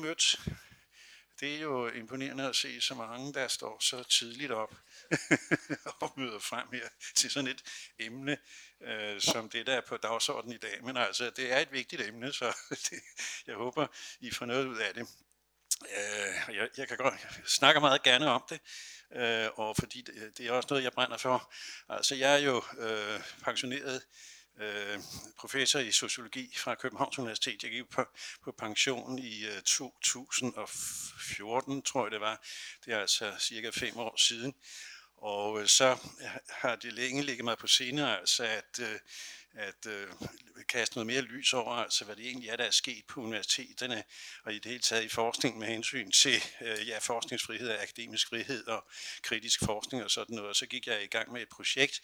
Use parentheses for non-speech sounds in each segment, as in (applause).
mødt. Det er jo imponerende at se så mange, der står så tidligt op (laughs) og møder frem her til sådan et emne, øh, som det, der er på dagsordenen i dag. Men altså, det er et vigtigt emne, så (laughs) det, jeg håber, I får noget ud af det. Øh, jeg, jeg kan godt jeg snakker meget gerne om det, øh, og fordi det, det er også noget, jeg brænder for. Altså, jeg er jo øh, pensioneret øh, professor i sociologi fra Københavns Universitet. Jeg gik på, på pension i øh, 2014, tror jeg det var. Det er altså cirka fem år siden. Og øh, så har det længe ligget mig på scene, altså at øh, at øh, kaste noget mere lys over, altså hvad det egentlig er, der er sket på universiteterne, og i det hele taget i forskning med hensyn til øh, ja, forskningsfrihed, akademisk frihed og kritisk forskning og sådan noget. Og så gik jeg i gang med et projekt,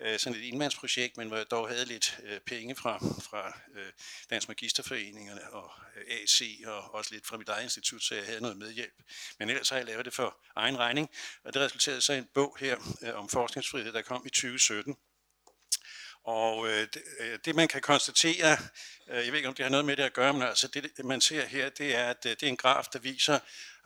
øh, sådan et enmandsprojekt, men hvor jeg dog havde lidt øh, penge fra, fra øh, Dansk Magisterforeningerne og øh, AC, og også lidt fra mit eget institut, så jeg havde noget medhjælp. Men ellers har jeg lavet det for egen regning, og det resulterede så i en bog her øh, om forskningsfrihed, der kom i 2017. Og øh, det, øh, det man kan konstatere, Øh, jeg ved ikke om det har noget med det at gøre, men altså det man ser her, det er, at øh, det er en graf, der viser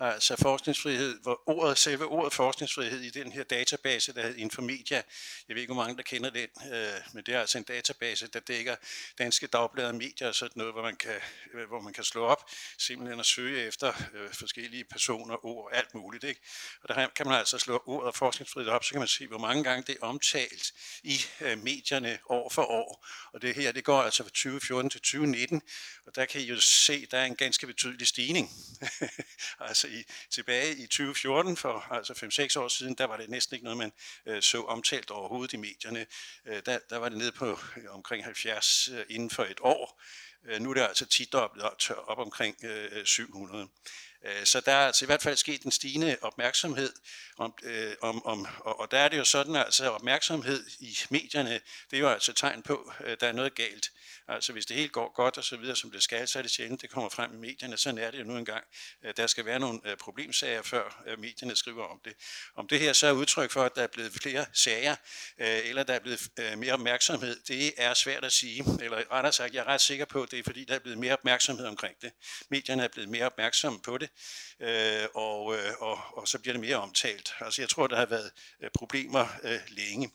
altså forskningsfrihed, hvor ordet, selve ordet forskningsfrihed i den her database, der hedder Infomedia, jeg ved ikke, hvor mange der kender den, øh, men det er altså en database, der dækker danske dagblade og medier og sådan noget, hvor man kan, øh, hvor man kan slå op, simpelthen og søge efter øh, forskellige personer, ord, alt muligt. Ikke? Og der kan man altså slå ordet forskningsfrihed op, så kan man se, hvor mange gange det er omtalt i øh, medierne år for år. Og det her, det går altså fra 2014 til 2019, og der kan I jo se, der er en ganske betydelig stigning. (laughs) altså i, tilbage i 2014, for altså 5-6 år siden, der var det næsten ikke noget, man øh, så omtalt overhovedet i medierne. Øh, der, der var det nede på øh, omkring 70 øh, inden for et år. Øh, nu er det altså tit op, op omkring øh, 700. Øh, så der er altså i hvert fald sket en stigende opmærksomhed om, øh, om, om og, og der er det jo sådan, altså opmærksomhed i medierne, det er jo altså tegn på, at der er noget galt. Altså hvis det helt går godt og så videre, som det skal, så er det sjældent, det kommer frem i medierne. Sådan er det jo nu engang. Øh, der skal være nogle øh, problemsager, før medierne skriver om det. Om det her så er udtryk for, at der er blevet flere sager, eller der er blevet mere opmærksomhed, det er svært at sige. Eller rettere sagt, jeg er ret sikker på, at det er fordi, der er blevet mere opmærksomhed omkring det. Medierne er blevet mere opmærksomme på det, øh, og, øh, og, og så bliver det mere omtalt. Altså jeg tror, der har været øh, problemer øh, længe.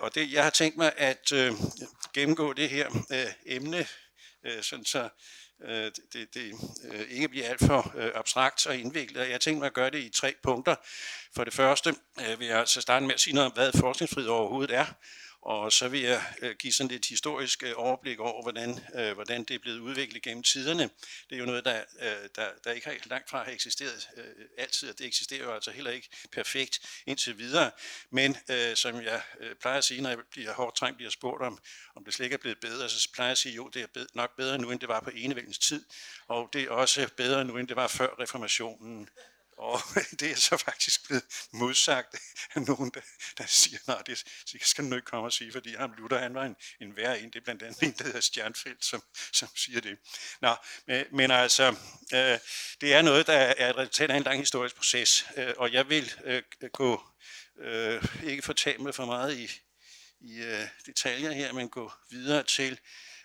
Og det, jeg har tænkt mig at gennemgå det her emne, øh, sådan så øh, det, det øh, ikke bliver alt for øh, abstrakt og indviklet. Jeg tænker mig at gøre det i tre punkter. For det første øh, vil jeg altså starte med at sige noget om, hvad forskningsfrihed overhovedet er. Og så vil jeg øh, give sådan lidt historisk øh, overblik over, hvordan, øh, hvordan det er blevet udviklet gennem tiderne. Det er jo noget, der, der, der ikke har langt fra har eksisteret altid, og det eksisterer jo altså heller ikke perfekt indtil videre. Men øh, som jeg plejer at sige, når jeg bliver hårdt trængt, bliver spurgt om, om det slet ikke er blevet bedre, så plejer jeg at sige, jo, det er nok bedre nu, end det var på enevældens tid, og det er også bedre nu, end det var før reformationen. Og (laughs) det er så faktisk blevet modsagt af nogen, der, der siger, nej, det, det skal du ikke komme og sige, fordi ham Luther, han var en, en værre en. Det er blandt andet en, der hedder Stjernfeldt, som, som siger det. Nå, men, men altså, øh, det er noget, der er et resultat af en lang historisk proces, øh, og jeg vil øh, gå, øh, ikke fortælle mig for meget i, i øh, detaljer her, men gå videre til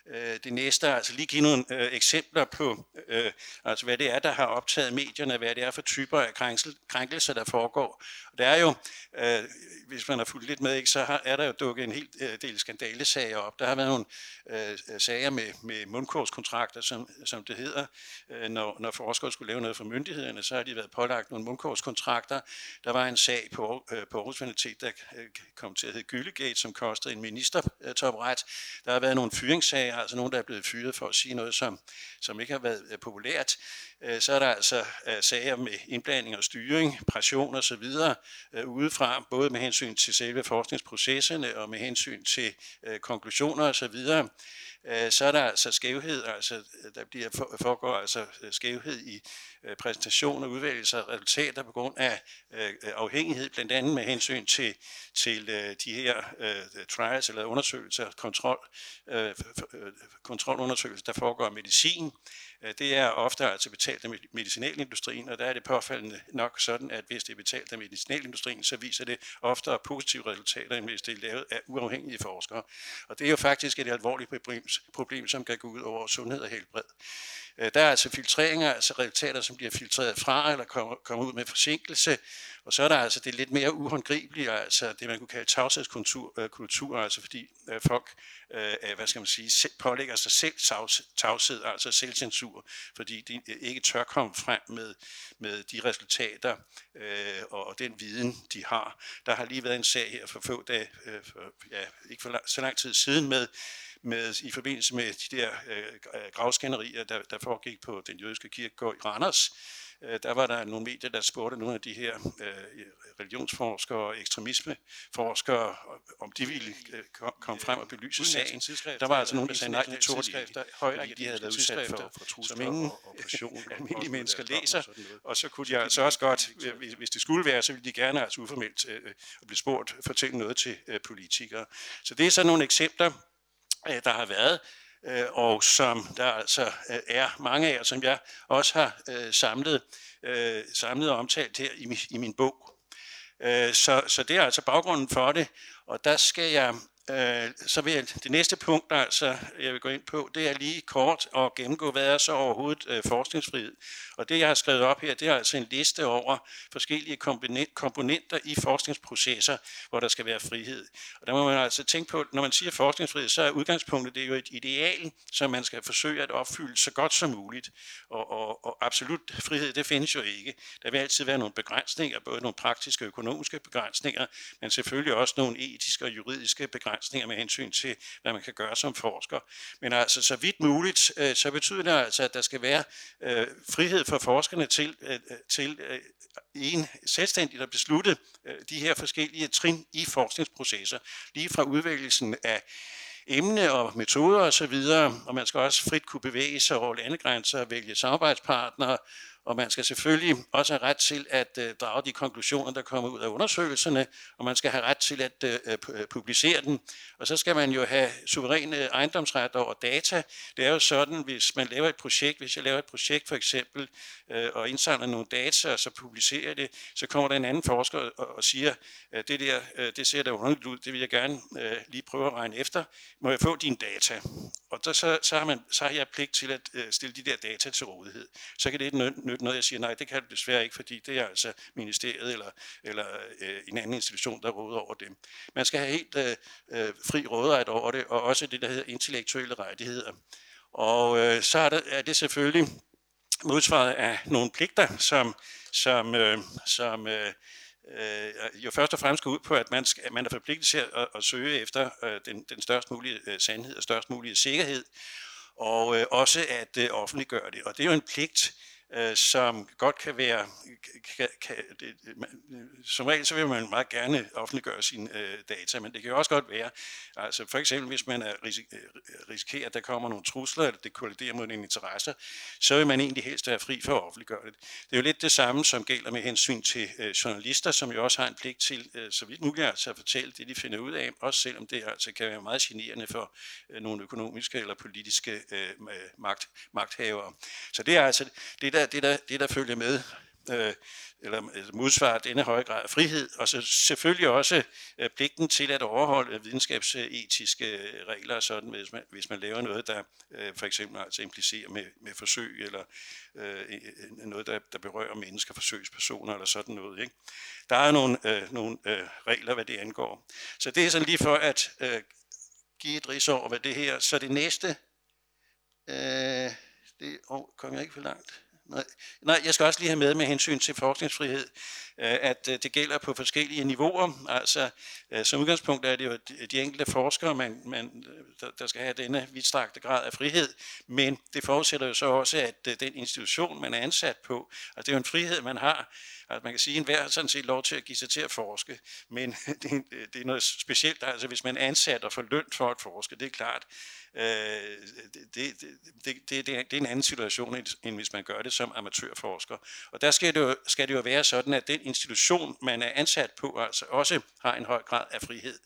øh, det næste, altså lige give nogle øh, eksempler på, øh, altså hvad det er, der har optaget medierne, hvad det er for typer af krænkel, krænkelser, der foregår. Og der er jo, øh, hvis man har fulgt lidt med, ikke, så har, er der jo dukket en hel øh, del skandalesager op. Der har været nogle øh, sager med, med mundkorskontrakter, som, som det hedder. Øh, når, når forskere skulle lave noget for myndighederne, så har de været pålagt nogle mundkorskontrakter. Der var en sag på, øh, på Aarhus Universitet, der øh, kom til at hedde Gyllegate, som kostede en ministertopret. Der har været nogle fyringssager, altså nogen, der er blevet fyret for at sige noget, som, som ikke har været øh, populært. Øh, så er der altså øh, sager med indblanding og styring, pression og så videre udefra, både med hensyn til selve forskningsprocesserne og med hensyn til konklusioner og så. Så er der altså skævhed, altså øh, der bliver foregår altså øh, skævhed i præsentation og udvælgelse af resultater på grund af afhængighed, blandt andet med hensyn til, til de her trials eller undersøgelser, kontrol, kontrolundersøgelser, der foregår af medicin. Øh, det er ofte altså betalt af medicinalindustrien, og der er det påfaldende nok sådan, at hvis det er betalt af medicinalindustrien, så viser det oftere positive resultater, end hvis det er lavet af uafhængige forskere. Og det er jo faktisk et alvorligt problem, problem, som kan gå ud over sundhed og helbred. Øh, der er altså filtreringer, altså resultater, som bliver filtreret fra eller kommer, kommer ud med forsinkelse. Og så er der altså det lidt mere uhåndgribelige, altså det man kunne kalde tavshedskultur, øh, kultur, altså fordi øh, folk, hvad skal man sige, pålægger sig selv tavshed, altså selvcensur, fordi de ikke tør komme frem med, med de resultater og den viden, de har. Der har lige været en sag her for få dage, for, ja, ikke for lang, så lang tid siden med med, i forbindelse med de der øh, gravskænderier, der, der foregik på den jødiske kirkegård i Randers, øh, der var der nogle medier, der spurgte nogle af de her øh, religionsforskere og ekstremismeforskere, om de ville øh, komme frem og belyse sagen. Der var altså nogen, der sagde nej, det tog de ikke, fordi de havde været udsat for, for trusler som ingen og oppression. almindelige mennesker læser, og så kunne de altså også godt, hvis det skulle være, så ville de gerne altså uformelt øh, blive spurgt, fortælle noget til øh, politikere. Så det er så nogle eksempler Øh, der har været, øh, og som der altså øh, er mange af, og som jeg også har øh, samlet, øh, samlet og omtalt her i, i min bog. Øh, så, så det er altså baggrunden for det, og der skal jeg Øh, så vil jeg, det næste punkt, altså, jeg vil gå ind på, det er lige kort at gennemgå, hvad er så overhovedet øh, forskningsfrihed. Og det, jeg har skrevet op her, det er altså en liste over forskellige komponenter i forskningsprocesser, hvor der skal være frihed. Og der må man altså tænke på, når man siger forskningsfrihed, så er udgangspunktet det er jo et ideal, som man skal forsøge at opfylde så godt som muligt. Og, og, og absolut frihed, det findes jo ikke. Der vil altid være nogle begrænsninger, både nogle praktiske og økonomiske begrænsninger, men selvfølgelig også nogle etiske og juridiske begrænsninger begrænsninger med hensyn til, hvad man kan gøre som forsker. Men altså, så vidt muligt, øh, så betyder det altså, at der skal være øh, frihed for forskerne til, øh, øh til øh, en selvstændigt at beslutte øh, de her forskellige trin i forskningsprocesser, lige fra udvælgelsen af emne og metoder osv., og, og man skal også frit kunne bevæge sig over landegrænser og vælge samarbejdspartnere og man skal selvfølgelig også have ret til at øh, drage de konklusioner, der kommer ud af undersøgelserne, og man skal have ret til at øh, øh, øh publicere den. Og så skal man jo have suveræne øh, ejendomsret over data. Det er jo sådan, hvis man laver et projekt, hvis jeg laver et projekt for eksempel, øh, og indsamler nogle data, og så publicerer det, så kommer der en anden forsker og, og siger, øh, det der, øh, det ser da underligt ud, det vil jeg gerne øh, lige prøve at regne efter. Må jeg få dine data? Og der, så, så, har man, så har jeg pligt til at øh, stille de der data til rådighed. Så kan det nytte noget, jeg siger, nej, det kan du desværre ikke, fordi det er altså ministeriet eller, eller øh, en anden institution, der råder over dem. Man skal have helt øh, øh, fri råderet over det, og også det, der hedder intellektuelle rettigheder. Og øh, så er det, er det selvfølgelig modsvaret af nogle pligter, som, som, øh, som øh, øh, jo først og fremmest går ud på, at man, skal, man er forpligtet til at, at søge efter øh, den, den størst mulige øh, sandhed og størst mulige sikkerhed, og øh, også at øh, offentliggøre det. Og det er jo en pligt, øh, som godt kan være, kan, kan, det, man, som regel så vil man meget gerne offentliggøre sine øh, data, men det kan jo også godt være, altså for eksempel hvis man er risik, øh, risikerer, at der kommer nogle trusler, eller det kolliderer mod en interesse, så vil man egentlig helst være fri for at offentliggøre det. Det er jo lidt det samme, som gælder med hensyn til øh, journalister, som jo også har en pligt til, øh, så vidt muligt altså at fortælle det, de finder ud af, også selvom det altså kan være meget generende for øh, nogle økonomiske eller politiske øh, magt, magthavere. Så det er altså det, der, det, der, det, der følger med, øh, eller modsvarer denne høje grad af frihed, og så selvfølgelig også øh, pligten til at overholde videnskabsetiske øh, regler, sådan hvis man, hvis man laver noget, der øh, for eksempel altså implicerer med, med forsøg, eller øh, noget, der, der berører mennesker, forsøgspersoner, eller sådan noget. Ikke? Der er nogle, øh, nogle øh, regler, hvad det angår. Så det er sådan lige for at øh, give et ris over, hvad det her. Så det næste, øh, det oh, kom jeg ikke for langt. Nej, nej, jeg skal også lige have med med hensyn til forskningsfrihed, Øh, at øh, det gælder på forskellige niveauer. Altså, øh, som udgangspunkt er det jo de enkelte forskere, man, man, der skal have denne vidstrakte grad af frihed, men det forudsætter jo så også, at den institution, man er ansat på, altså det er jo en frihed, man har, Altså man kan sige, at enhver har sådan set lov til at give sig til at forske, men (laughs) det, det er noget specielt, altså hvis man er ansat og får løn for at forske, det er klart, øh, det, det, det, det, det er en anden situation, end hvis man gør det som amatørforsker. Og der skal det, jo, skal det jo være sådan, at den institution, man er ansat på, altså også har en høj grad af frihed.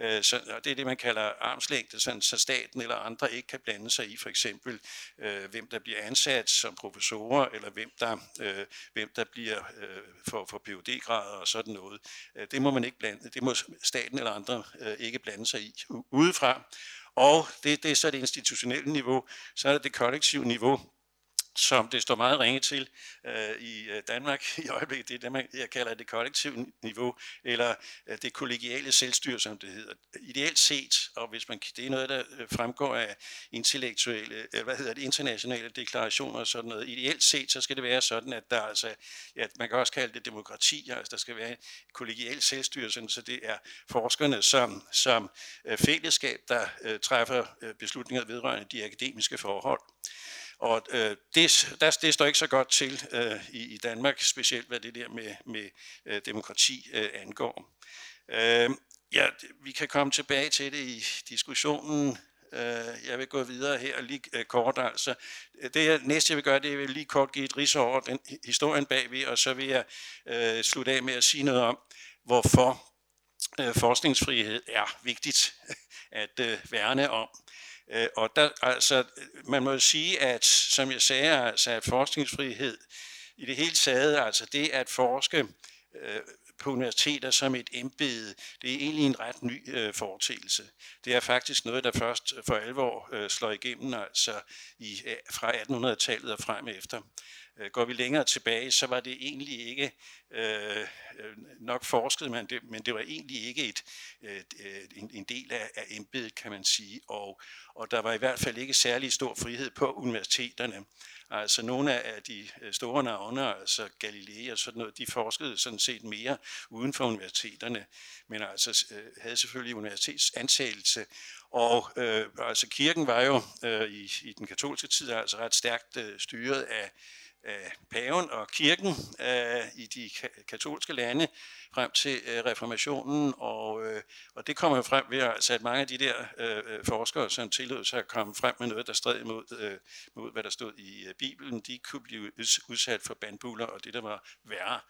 Øh, så, og det er det, man kalder armslængde, sådan, så staten eller andre ikke kan blande sig i for eksempel, øh, hvem der bliver ansat som professorer, eller hvem der, øh, hvem der bliver øh, for, for phd grader og sådan noget. Øh, det må man ikke blande, det må staten eller andre øh, ikke blande sig i udefra. Og det, det er så det institutionelle niveau, så er det det kollektive niveau, som det står meget ringe til øh, i øh, Danmark (laughs) i øjeblikket. Det er det, man, jeg kalder det kollektive niveau, eller øh, det kollegiale selvstyre, som det hedder. Ideelt set, og hvis man, det er noget, der øh, fremgår af intellektuelle, øh, hvad hedder det, internationale deklarationer og sådan noget. Ideelt set, så skal det være sådan, at der altså, ja, man kan også kalde det demokrati, altså der skal være kollegial selvstyre, sådan, så det er forskerne som, som øh, fællesskab, der øh, træffer øh, beslutninger vedrørende de akademiske forhold. Og øh, det, der, det står ikke så godt til øh, i, i Danmark, specielt hvad det der med, med øh, demokrati øh, angår. Øh, ja, vi kan komme tilbage til det i diskussionen. Øh, jeg vil gå videre her lige øh, kort. Altså. Det jeg, næste jeg vil gøre, det er, at jeg vil lige kort give et ris over den historien bagved, og så vil jeg øh, slutte af med at sige noget om, hvorfor øh, forskningsfrihed er vigtigt at øh, værne om. Øh, og der, altså, man må jo sige, at som jeg sagde, altså, at forskningsfrihed i det hele taget, altså det at forske øh, på universiteter som et embede, det er egentlig en ret ny øh, foretagelse. Det er faktisk noget, der først for alvor øh, slår igennem altså i, øh, fra 1800-tallet og frem efter. Øh, går vi længere tilbage, så var det egentlig ikke øh, øh, nok forsket, men det, men det var egentlig ikke et, øh, et, en, en del af, af embedet, kan man sige. Og, og der var i hvert fald ikke særlig stor frihed på universiteterne. Altså nogle af de store navne, altså Galilei og sådan noget, de forskede sådan set mere uden for universiteterne, men altså havde selvfølgelig universitetsansættelse. Og øh, altså kirken var jo øh, i, i den katolske tid altså ret stærkt øh, styret af af paven og kirken øh, i de katolske lande frem til øh, reformationen, og, øh, og det kommer jo frem ved altså, at mange af de der øh, øh, forskere, som tillod sig at komme frem med noget, der stred imod, øh, mod, hvad der stod i øh, Bibelen, de kunne blive udsat for bandbuller og det, der var værre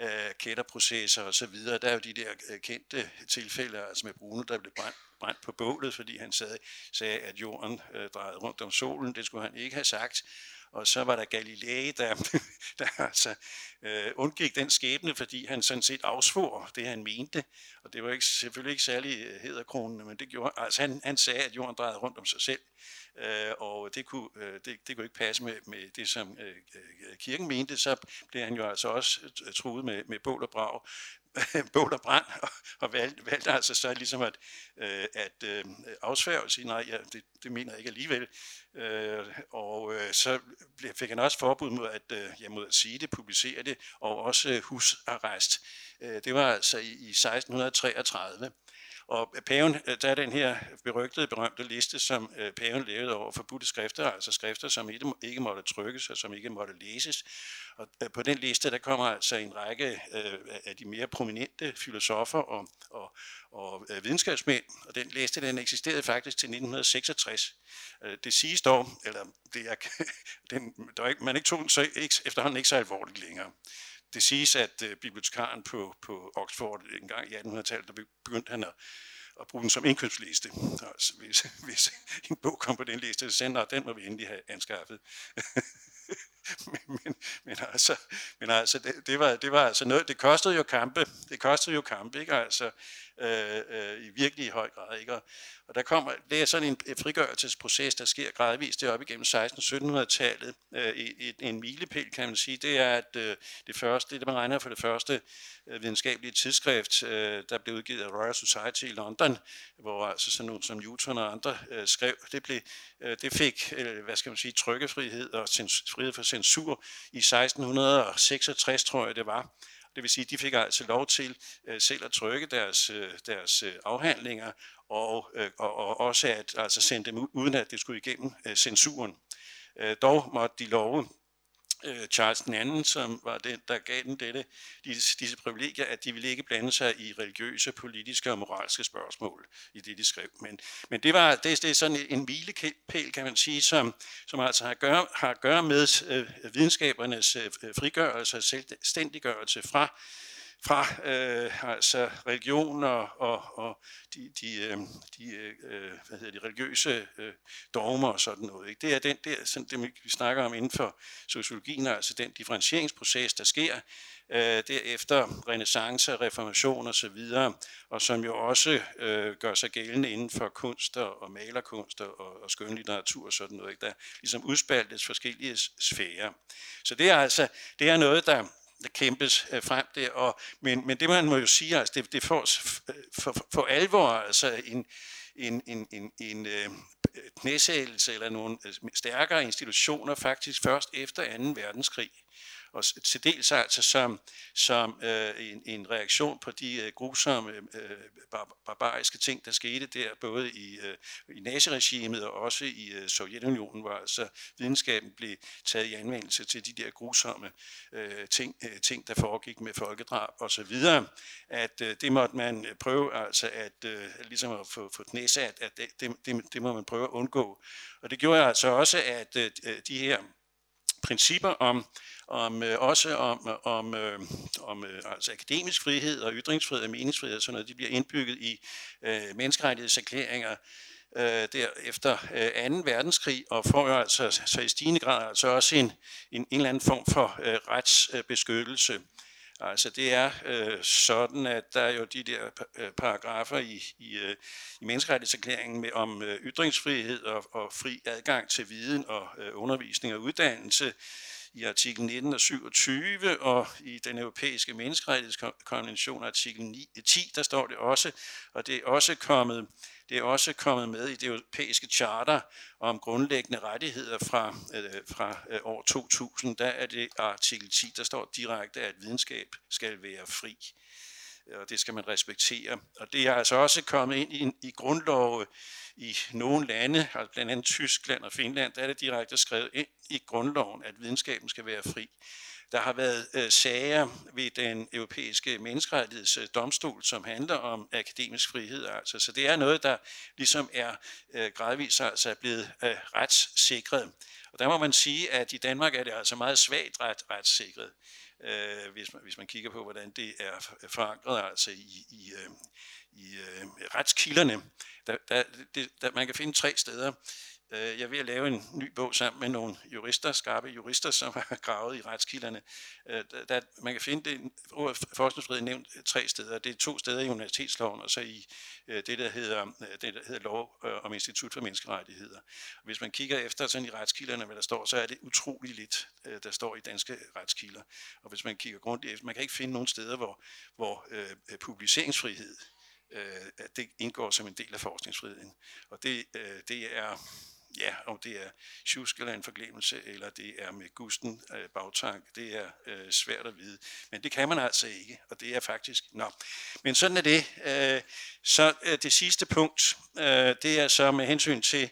øh, kætterprocesser og så videre. Der er jo de der øh, kendte tilfælde, altså med Bruno, der blev brændt, brændt på bålet, fordi han sagde, sagde at jorden øh, drejede rundt om solen. Det skulle han ikke have sagt. Og så var der Galilei, der, (laughs) der altså øh, undgik den skæbne, fordi han sådan set afsvor det, han mente. Og det var ikke, selvfølgelig ikke særlig øh, men det gjorde, altså han, han sagde, at jorden drejede rundt om sig selv. Øh, og det kunne, øh, det, det kunne ikke passe med, med det, som øh, øh kirken mente. Så blev han jo altså også øh, truet med, med bål og brag. (laughs) bål og brand, og valgte, valgte altså så ligesom at, øh, at øh, afsværge og sige, nej, ja, det, det mener jeg ikke alligevel. Øh, og øh, så fik han også forbud mod at, øh, ja, mod at sige det, publicere det, og også øh, husarrest. Øh, det var altså i, i 1633. Og paven, øh, der er den her berygtede, berømte liste, som øh, paven lavede over forbudte skrifter, altså skrifter, som ikke måtte trykkes og som ikke måtte læses. Og øh, på den liste, der kommer altså en række af de mere prominente filosofer og, og, og videnskabsmænd, og den liste, den eksisterede faktisk til 1966. Det siges dog, eller det er, (laughs) den, der er ikke, man ikke tog den så ikke, efterhånden ikke så alvorligt længere. Det siges, at øh, bibliotekaren på, på Oxford en gang i 1800-tallet, der begyndte han at, at bruge den som indkøbsliste. Altså, hvis, (laughs) hvis en bog kom på den liste, så sagde den må vi endelig have anskaffet. (laughs) men, men, men, altså, men altså det, det, var, det var altså noget, det kostede jo kampe, det kostede jo kampe, ikke? Altså, øh, øh, i virkelig høj grad. Ikke? Og, og der kommer, det er sådan en frigørelsesproces, der sker gradvist op igennem 1600-1700-tallet. Øh, et, en milepæl, kan man sige, det er, at øh, det første, det man regner for det første øh, videnskabelige tidsskrift, øh, der blev udgivet af Royal Society i London, hvor altså sådan nogle som Newton og andre øh, skrev, det, blev, øh, det fik, øh, hvad skal man sige, trykkefrihed og frihed for censur i 1666, tror jeg det var. Det vil sige, de fik altså lov til øh, selv at trykke deres, øh, deres øh, afhandlinger, og, øh, og, og også at altså sende dem ud, uden at det skulle igennem øh, censuren. Øh, dog måtte de love øh, Charles II, som var den, der gav dem dette, disse, disse privilegier, at de ville ikke blande sig i religiøse, politiske og moralske spørgsmål i det, de skrev. Men, men det, var, det, det er sådan en hvilepæl, kan man sige, som, som altså har at gøre, har at gøre med øh, videnskabernes øh, frigørelse og selvstændiggørelse fra fra øh, altså religion og, og, og de, de, øh, de øh, hvad hedder de, religiøse øh, dogmer og sådan noget. Ikke? Det er den, det er sådan, det, vi snakker om inden for sociologien, altså den differentieringsproces, der sker øh, derefter renaissance, reformation osv., og som jo også øh, gør sig gældende inden for kunst og malerkunst og, og skønlitteratur og sådan noget, ikke? der ligesom udspaltes forskellige sfærer. Så det er altså det er noget, der, der kæmpes øh, frem der, og, men, men det man må jo sige, altså det, det får øh, for, for alvor altså en, en, en, en, en øh, knæsægelse eller nogle øh, stærkere institutioner faktisk først efter 2. verdenskrig og til dels altså som, som øh, en, en reaktion på de øh, grusomme øh, bar, barbariske ting, der skete der, både i, øh, i naziregimet og også i øh, Sovjetunionen, hvor altså videnskaben blev taget i anvendelse til de der grusomme øh, ting, øh, ting, der foregik med folkedrab og så videre, at øh, det måtte man øh, prøve altså at øh, ligesom at få, få knæsat, at det, det, det, det må man prøve at undgå. Og det gjorde altså også, at øh, de her principper om om øh, også om, om, øh, om øh, altså akademisk frihed og ytringsfrihed og meningsfrihed og sådan noget, de bliver indbygget i øh, menneskerettighedserklæringer øh, der efter øh, 2. verdenskrig, og får jo altså så i stigende grad altså også en, en, en eller anden form for øh, retsbeskyttelse. Altså det er øh, sådan, at der er jo de der øh, paragrafer i, i, øh, i menneskerettighedserklæringen med, om øh, ytringsfrihed og, og fri adgang til viden og øh, undervisning og uddannelse, i artikel 19 og 27, og i den europæiske menneskerettighedskonvention artikel 9, 10, der står det også, og det er også kommet det er også kommet med i det europæiske charter om grundlæggende rettigheder fra, øh, fra øh, år 2000. Der er det artikel 10, der står direkte, at videnskab skal være fri. Og det skal man respektere. Og det er altså også kommet ind i, i grundlov i nogle lande, altså blandt andet Tyskland og Finland, der er det direkte skrevet ind i grundloven, at videnskaben skal være fri. Der har været øh, sager ved den europæiske menneskerettighedsdomstol, som handler om akademisk frihed. Altså. Så det er noget, der ligesom er øh, gradvist altså er blevet øh, retssikret. Og der må man sige, at i Danmark er det altså meget svagt ret, retssikret, øh, hvis, man, hvis man kigger på, hvordan det er forankret altså i, i, øh, i øh, retskilderne. Der, der, det, der, man kan finde tre steder. Øh, jeg er ved at lave en ny bog sammen med nogle jurister, skarpe jurister, som har (laughs) gravet i retskilderne. Øh, der, man kan finde det, ordet forskningsfrihed nævnt øh, tre steder. Det er to steder i universitetsloven, og så i øh, det, der hedder, øh, det, der hedder lov øh, om Institut for Menneskerettigheder. Hvis man kigger efter sådan i retskilderne, hvad der står, så er det utrolig lidt, der står i danske retskilder. Og hvis man kigger grundigt efter, man kan ikke finde nogen steder, hvor, hvor øh, publiceringsfrihed øh, at det indgår som en del af forskningsfriheden. Og det, øh, det er, ja, om det er tjusk eller en forglemmelse, eller det er med gusten øh, bagtank, det er øh, svært at vide. Men det kan man altså ikke, og det er faktisk, nå. Men sådan er det. Øh, så øh, det sidste punkt, øh, det er så med hensyn til,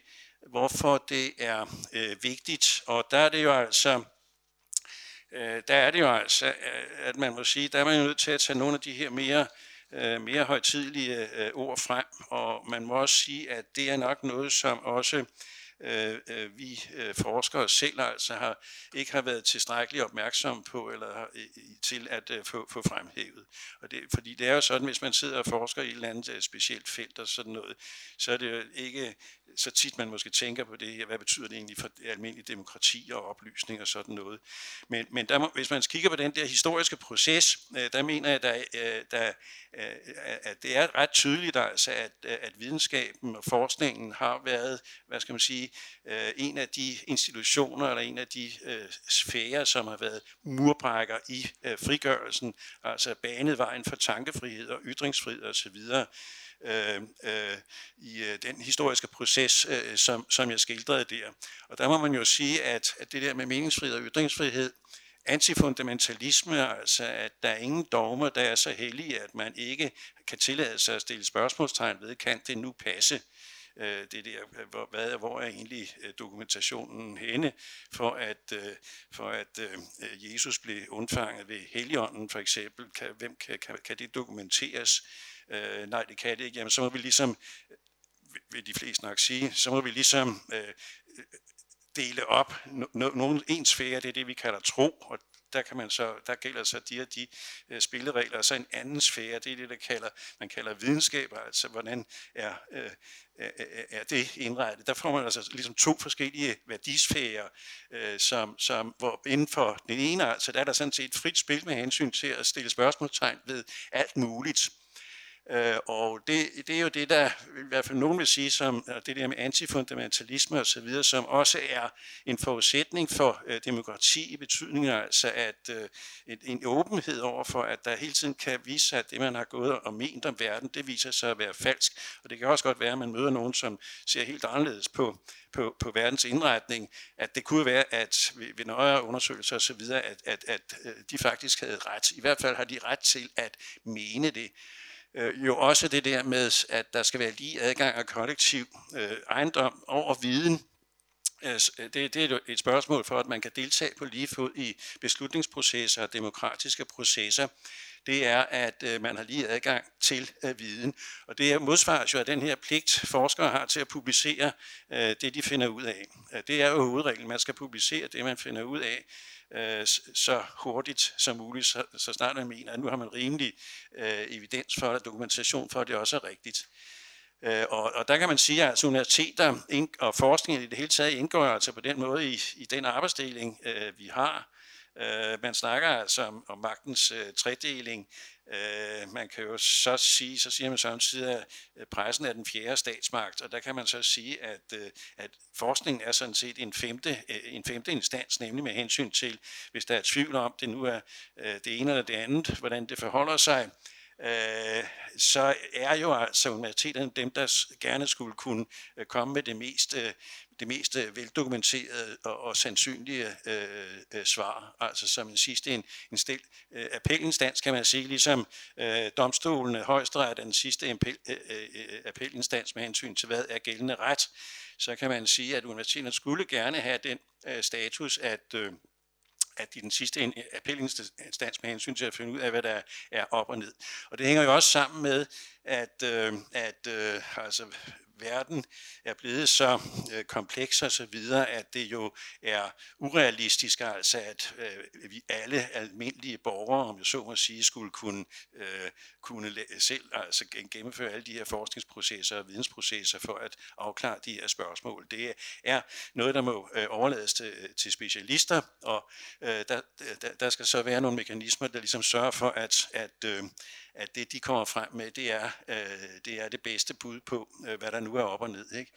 hvorfor det er øh, vigtigt, og der er det jo altså, øh, der er det jo altså, øh, at man må sige, der er man jo nødt til at tage nogle af de her mere øh, mere højtidlige øh, ord frem, og man må også sige, at det er nok noget, som også øh, øh, vi øh, forskere selv altså har, ikke har været tilstrækkeligt opmærksomme på eller har, til at øh, få, få fremhævet. Og det, fordi det er jo sådan, hvis man sidder og forsker i et eller andet øh, specielt felt og sådan noget, så er det jo ikke så tit man måske tænker på det, hvad betyder det egentlig for almindelig demokrati og oplysning og sådan noget. Men, men der må, hvis man kigger på den der historiske proces, øh, der mener jeg, der, øh, der, øh, at det er ret tydeligt, altså, at, at videnskaben og forskningen har været, hvad skal man sige, Øh, en af de institutioner eller en af de øh, sfærer, som har været murbrækker i øh, frigørelsen, altså banet vejen for tankefrihed og ytringsfrihed osv., øh, øh, i øh, den historiske proces, øh, som, som jeg skildrede der. Og der må man jo sige, at, at det der med meningsfrihed og ytringsfrihed, antifundamentalisme, altså at der er ingen dogmer, der er så hellige, at man ikke kan tillade sig at stille spørgsmålstegn ved, kan det nu passe? Øh, det der, hvor, hvad, hvor er egentlig øh, dokumentationen henne for at, øh, for at øh, Jesus blev undfanget ved Helligånden for eksempel? Kan, hvem, kan, kan, kan det dokumenteres? øh, nej, det kan det ikke, jamen så må vi ligesom, vil de fleste nok sige, så må vi ligesom øh, dele op. Nogle en sfære, det er det, vi kalder tro, og der, kan man så, der gælder så de og de øh, spilleregler, og så en anden sfære, det er det, der kalder, man kalder videnskaber, altså hvordan er, øh, er, er det indrettet. Der får man altså ligesom to forskellige værdisfærer, øh, som, som, hvor inden for den ene, altså der er der sådan set frit spil med hensyn til at stille spørgsmålstegn ved alt muligt. Øh, og det, det er jo det, der i hvert fald nogen vil sige, som det der med antifundamentalisme og så videre, som også er en forudsætning for øh, demokrati i betydningen, altså at øh, en, en åbenhed over for, at der hele tiden kan vise sig, at det, man har gået og ment om verden, det viser sig at være falsk. Og det kan også godt være, at man møder nogen, som ser helt anderledes på, på, på verdens indretning, at det kunne være, at ved, ved nøjere undersøgelser osv., at, at, at øh, de faktisk havde ret. I hvert fald har de ret til at mene det øh, jo også det der med, at der skal være lige adgang af kollektiv øh, ejendom over viden. Øh, øh det, det er et spørgsmål for, at man kan deltage på lige fod i beslutningsprocesser og demokratiske processer. Det er, at øh, man har lige adgang til øh, viden. Og det modsvares jo af den her pligt, forskere har til at publicere øh, det, de finder ud af. Øh, det er jo hovedreglen. Man skal publicere det, man finder ud af øh, så hurtigt som muligt, så, så snart man mener, at nu har man rimelig øh, evidens for det, dokumentation for, at det også er rigtigt. Øh, og, og der kan man sige, at altså, universiteter og forskning i det hele taget indgår altså på den måde i, i den arbejdsdeling, øh, vi har. Øh, man snakker altså om, om magtens øh, tredeling. Øh, man kan jo så sige, så siger man samtidig, at øh, pressen er den fjerde statsmagt, og der kan man så sige, at, øh, at forskningen er sådan set en femte, øh, en femte instans, nemlig med hensyn til, hvis der er tvivl om, det nu er øh, det ene eller det andet, hvordan det forholder sig, øh, Øh, så er jo altså universiteterne dem, der gerne skulle kunne øh, komme med det mest, øh, det mest veldokumenterede og, og sandsynlige øh, øh, svar. Altså som en sidste en, en stil, øh, appelinstans, kan man sige, ligesom øh, domstolene, højesteret er den sidste appel, øh, appelinstans med hensyn til, hvad er gældende ret, så kan man sige, at universiteterne skulle gerne have den øh, status, at øh, at i den sidste appelinstans med hensyn til at finde ud af, hvad der er op og ned. Og det hænger jo også sammen med, at, øh, at øh, altså, verden er blevet så øh, kompleks og så videre, at det jo er urealistisk, altså at øh, vi alle almindelige borgere, om jeg så må sige, skulle kunne, øh, kunne selv altså gennemføre alle de her forskningsprocesser og vidensprocesser for at afklare de her spørgsmål. Det er noget, der må øh, overlades til, øh, til specialister, og øh, der, der, der skal så være nogle mekanismer, der ligesom sørger for, at, at øh, at det, de kommer frem med, det er, øh, det er det bedste bud på, øh, hvad der nu er op og ned. Ikke?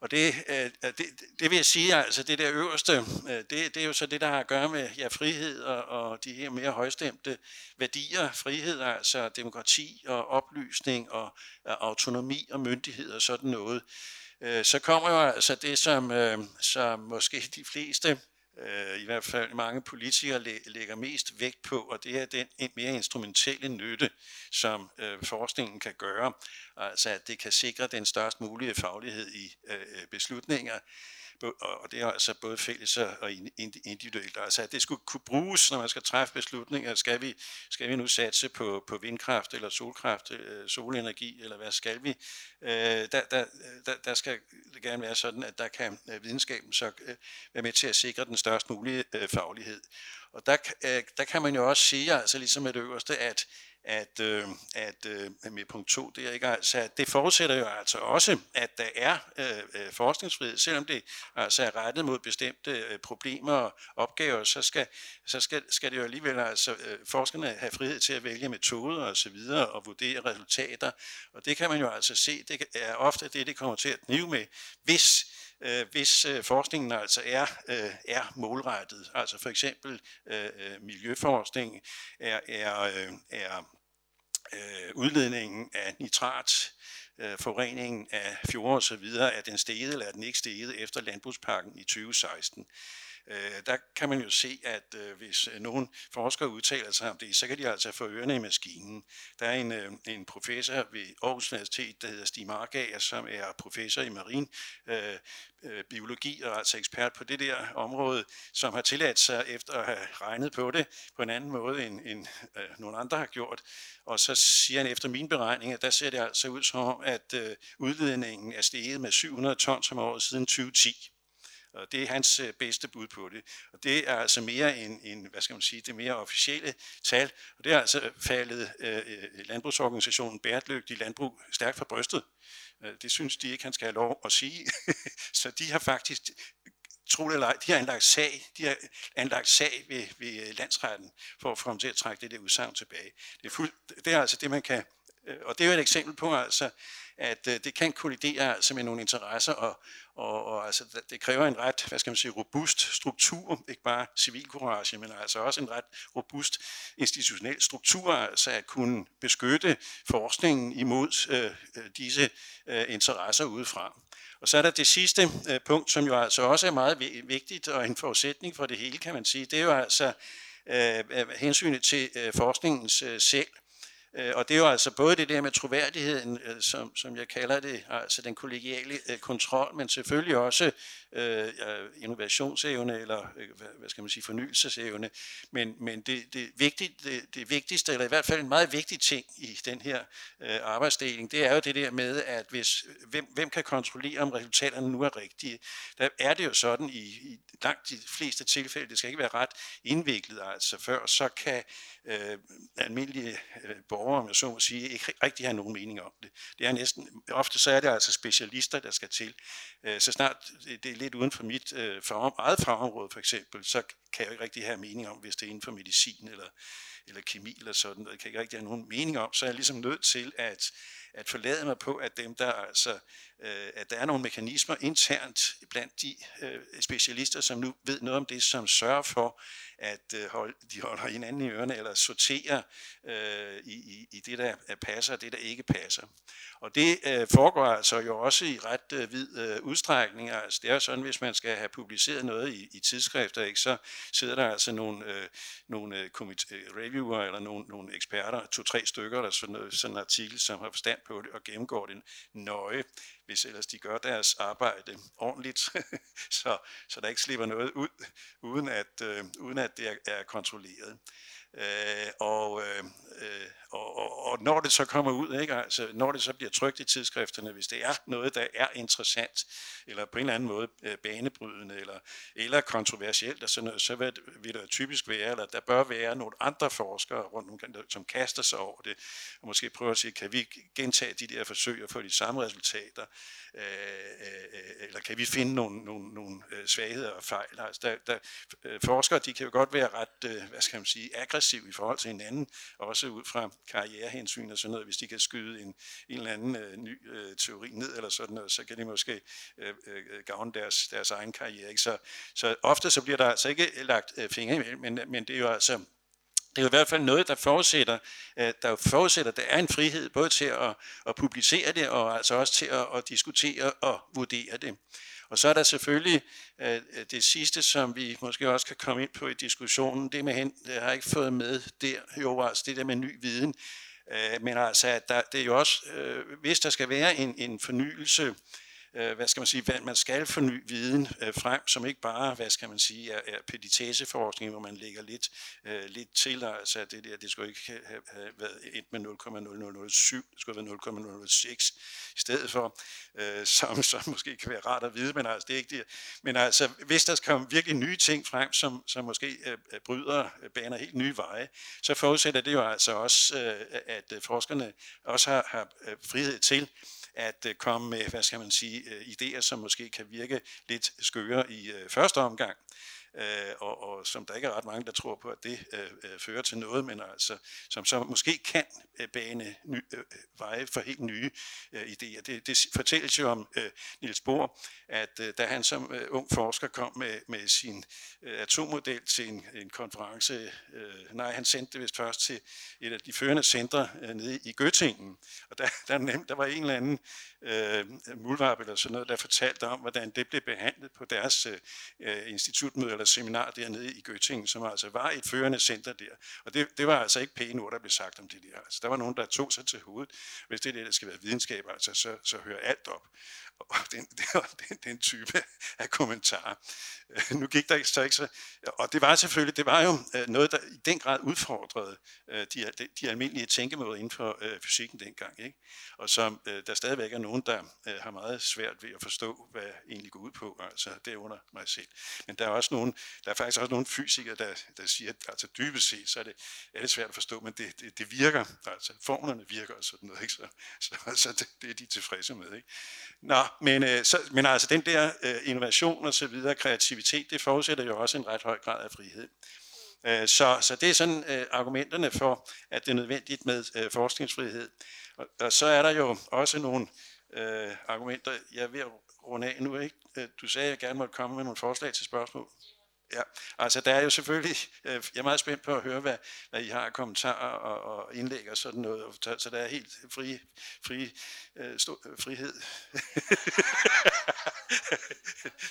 Og det, øh, det, det vil jeg sige, altså det der øverste, øh, det, det er jo så det, der har at gøre med ja, frihed og, og de her mere højstemte værdier. Frihed, altså demokrati og oplysning og, og autonomi og myndighed og sådan noget. Øh, så kommer jo altså det, som, øh, som måske de fleste øh, i hvert fald mange politikere lægger mest vægt på, og det er den mere instrumentelle nytte, som øh, forskningen kan gøre, altså at det kan sikre den størst mulige faglighed i øh, øh beslutninger, og det er altså både fælles og individuelt. Altså at det skulle kunne bruges, når man skal træffe beslutninger. Skal vi, skal vi nu satse på, på vindkraft eller solkraft, øh, solenergi, eller hvad skal vi? Øh, der, der, der, der skal det gerne være sådan, at der kan øh, videnskaben så øh, være med til at sikre den størst mulige øh, faglighed. Og der, der kan man jo også sige, altså ligesom med det øverste, at at, øh, at øh, med punkt 2, det, er ikke, altså, det forudsætter jo altså også, at der er øh, øh, forskningsfrihed, selvom det altså er rettet mod bestemte øh, problemer og opgaver, så skal, så skal, skal det jo alligevel altså øh, forskerne have frihed til at vælge metoder og så videre og vurdere resultater, og det kan man jo altså se, det er ofte det, det kommer til at knive med, hvis øh, hvis øh, forskningen altså er, øh, er målrettet. Altså for eksempel øh, øh, miljøforskning er, er, øh, er øh, udledningen af nitrat, øh, forureningen af fjorde osv., er den steget eller er den ikke steget efter landbrugspakken i 2016 øh, der kan man jo se, at øh, hvis øh, nogen forskere udtaler sig om det, så kan de altså få ørerne i maskinen. Der er en, øh, en professor ved Aarhus Universitet, der hedder Stig Margager, som er professor i marin øh, øh, biologi og altså ekspert på det der område, som har tilladt sig efter at have regnet på det på en anden måde, end, end øh, nogle andre har gjort. Og så siger han efter mine beregninger, der ser det altså ud som om, at øh, udledningen er steget med 700 tons om året siden 2010. Og det er hans øh, bedste bud på det. Og det er altså mere en, en hvad skal man sige, det mere officielle tal. Og det er altså faldet øh, øh landbrugsorganisationen Bæredygtig Landbrug stærkt fra brystet. Øh, det synes de ikke, han skal have lov at sige. (laughs) Så de har faktisk troligt eller ej, de har anlagt sag, de har anlagt sag ved, ved landsretten for at få ham til at trække det der udsagn tilbage. Det er, fuld, det er altså det, man kan, og det er jo et eksempel på, altså, at øh, det kan kollidere altså med nogle interesser, og, og, og altså, det kræver en ret, hvad skal man sige, robust struktur, ikke bare civilcourage, men altså også en ret robust institutionel struktur, altså at kunne beskytte forskningen imod øh, øh disse øh, interesser udefra. Og så er der det sidste øh, punkt, som jo altså også er meget vigtigt og en forudsætning for det hele, kan man sige. Det er jo altså øh, hensynet til øh, forskningens øh, selv. Øh, og det er jo altså både det der med troværdigheden, øh, som, som jeg kalder det, altså den kollegiale øh, kontrol, men selvfølgelig også øh, innovationsevne eller øh, hvad skal man sige, fornyelsesevne. Men, men det, det, vigtigt, det, det vigtigste, eller i hvert fald en meget vigtig ting i den her øh, arbejdsdeling, det er jo det der med, at hvis, hvem, hvem kan kontrollere, om resultaterne nu er rigtige. Der er det jo sådan i, i langt de fleste tilfælde, det skal ikke være ret indviklet, altså før så kan øh, almindelige øh, borgere, om jeg så må sige, ikke rigtig have nogen mening om det. Det er næsten, ofte så er det altså specialister, der skal til. Øh, så snart det, det lidt uden for mit øh, fag, eget fagområde for eksempel, så kan jeg ikke rigtig have mening om, hvis det er inden for medicin eller, eller kemi eller sådan noget. Jeg kan ikke rigtig have nogen mening om, så er jeg ligesom nødt til at, at forlade mig på, at dem, der altså øh, at der er nogle mekanismer internt blandt de øh, specialister, som nu ved noget om det, som sørger for, at øh, hold, de holder hinanden i ørerne eller sorterer øh, i, i, i det, der passer og det, der ikke passer. Og det øh, foregår altså jo også i ret øh, vid øh, udstrækning. Altså, det er jo sådan, hvis man skal have publiceret noget i, i tidsskrifter, ikke, så sidder der altså nogle, øh, nogle øh, øh reviewer eller nogle, nogle eksperter, to-tre stykker, der sådan, noget, sådan en artikel, som har forstand på det og gennemgår det nøje hvis ellers de gør deres arbejde ordentligt, (laughs) så, så der ikke slipper noget ud, uden at, øh, uden at det er, er kontrolleret. Øh, og, øh, øh, og, og, og når det så kommer ud, ikke, altså, når det så bliver trygt i tidsskrifterne, hvis det er noget, der er interessant, eller på en eller anden måde øh, banebrydende, eller, eller kontroversielt, og sådan noget, så vil, vil der typisk være, eller der bør være nogle andre forskere rundt omkring, som kaster sig over det, og måske prøver at sige, kan vi gentage de der forsøg og få de samme resultater, øh, øh, eller kan vi finde nogle, nogle, nogle øh, svagheder og fejl. Altså, der, der, øh, forskere de kan jo godt være ret, øh, hvad skal man sige, aggressive i forhold til hinanden, også ud fra karrierehensyn og sådan noget. Hvis de kan skyde en, en eller anden øh, ny øh, teori ned eller sådan noget, så kan de måske øh, øh, gavne deres, deres egen karriere. Ikke? Så, så ofte så bliver der altså ikke øh, lagt øh, fingre imellem, men, men det er jo altså det er jo i hvert fald noget, der forudsætter, øh, der forudsætter, at der er en frihed både til at, at publicere det, og altså også til at, at diskutere og vurdere det. Og så er der selvfølgelig øh, det sidste, som vi måske også kan komme ind på i diskussionen, det med hen, det har jeg ikke fået med der, jo altså det der med ny viden, øh, men altså, at der, det er jo også, øh, hvis der skal være en, en fornyelse, øh, hvad skal man sige, man skal forny viden øh, frem, som ikke bare, hvad skal man sige, er, er peditageforskning, hvor man lægger lidt, øh, lidt til, altså det der, det skulle ikke have, have været 1 med 0,0007, det skulle have været 0,006 i stedet for, øh, som, (laughs) som måske kan være rart at vide, men altså det er ikke det. Men altså, hvis der kommer virkelig nye ting frem, som, som måske øh, øh bryder, øh, baner helt nye veje, så forudsætter det jo altså også, øh, at øh, forskerne også har, har frihed til at øh, komme med, hvad skal man sige, øh, idéer, som måske kan virke lidt skøre i øh, første omgang, øh, og, og som der ikke er ret mange, der tror på, at det øh, øh fører til noget, men altså, som så måske kan øh, bane ny, øh, øh veje for helt nye øh, idéer. Det, det fortælles jo om øh, Niels Bohr, at øh, da han som øh, ung forsker kom med, med sin øh, atommodel til en, en konference, øh, nej, han sendte det vist først til et af de førende centre øh, nede i Göttingen, og der, der, nem, der var en eller anden øh, mulvarp eller sådan noget, der fortalte om, hvordan det blev behandlet på deres øh, institutmøde, eller seminar dernede i Göttingen, som altså var et førende center der. Og det, det var altså ikke pæne ord, der blev sagt om det der. Altså, der var nogen, der tog sig til hovedet. Hvis det er det, der skal være videnskab, altså, så, så hører alt op. Og (laughs) den, den, den type af kommentarer. Øh, nu gik der ikke så ikke så... Og det var selvfølgelig, det var jo øh, noget, der i den grad udfordrede øh, de, de, de almindelige tænkemåder inden for øh, fysikken dengang. Ikke? Og som øh, der stadigvæk er nogen, der øh, har meget svært ved at forstå, hvad jeg egentlig går ud på, altså det under mig selv. Men der er også nogen, der er faktisk også nogle fysikere, der, der siger, at altså dybest set, så er det, er det svært at forstå, men det, det, det virker, altså formlerne virker og sådan noget, ikke? så, så, så det, det er de tilfredse med. Ikke? Nå, men, øh, så, men altså den der øh, innovation og så videre, kreativitet, det forudsætter jo også en ret høj grad af frihed. Øh, så, så det er sådan øh, argumenterne for, at det er nødvendigt med øh, forskningsfrihed. Og, og så er der jo også nogle øh, argumenter, jeg vil runde af nu, ikke? Øh, du sagde, at jeg gerne måtte komme med nogle forslag til spørgsmål. Ja, altså der er jo selvfølgelig, (laughs) øh, jeg er meget spændt på at høre, hvad, hvad I har af kommentarer og, og indlæg og sådan noget, så der er helt fri, fri, øh, stå, frihed. (laughs)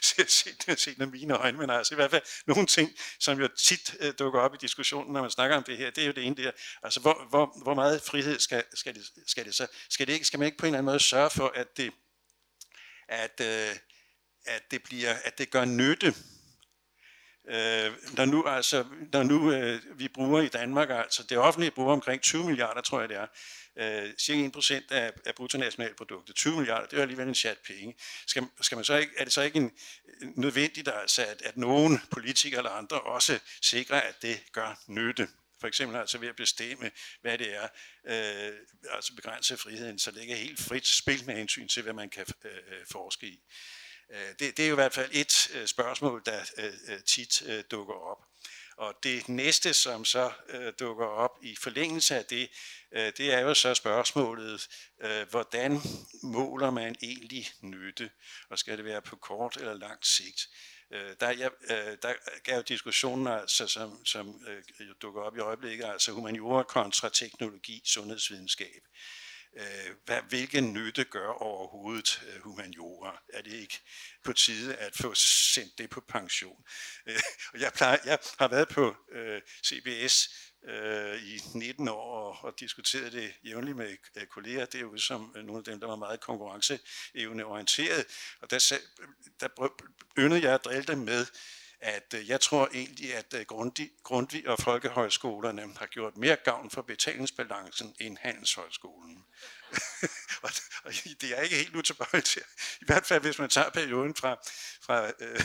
set, set med mine øjne, men altså i hvert fald nogle ting, som jo tit uh, dukker op i diskussionen, når man snakker om det her, det er jo det ene der, altså hvor, hvor, hvor meget frihed skal, skal, det, skal det så, skal, det ikke, skal man ikke på en eller anden måde sørge for, at det, at, uh, at det bliver, at det gør nytte, Øh, når nu, altså, når nu øh, vi bruger i Danmark, altså det offentlige bruger omkring 20 milliarder, tror jeg det er, øh, cirka 1 procent af, af bruttonationalproduktet, 20 milliarder, det er alligevel en chat penge. Skal, skal man så ikke, er det så ikke en, nødvendigt, altså, at, at nogen politikere eller andre også sikrer, at det gør nytte? For eksempel altså ved at bestemme, hvad det er, øh, altså begrænse friheden, så det ikke er helt frit spil med hensyn til, hvad man kan øh, forske i. Øh, det, det er jo i hvert fald et øh, spørgsmål, der øh, øh, tit dukker op. Og det næste, som så dukker op i forlængelse af det, det er jo så spørgsmålet, hvordan måler man egentlig nytte, og skal det være på kort eller langt sigt? Der, jeg, der gav diskussionen, altså, som, som dukker op i øjeblikket, altså humaniora kontra teknologi, sundhedsvidenskab øh, Øh, hvad, hvilken nytte gør overhovedet øh, humaniora? Er det ikke på tide at få sendt det på pension? Øh, og jeg, plejer, jeg har været på CBS øh, i 19 år og, og diskuteret det jævnligt med øh, kolleger derude, som øh, nogle af dem, der var meget konkurrenceevneorienteret. Og der, der yndede jeg at drille dem med, at øh, jeg tror egentlig, at øh, Grundtvig, Grundtvig og folkehøjskolerne har gjort mere gavn for betalingsbalancen end handelshøjskolen. (laughs) og, det er ikke helt utilbøjeligt til. I hvert fald, hvis man tager perioden fra, fra øh,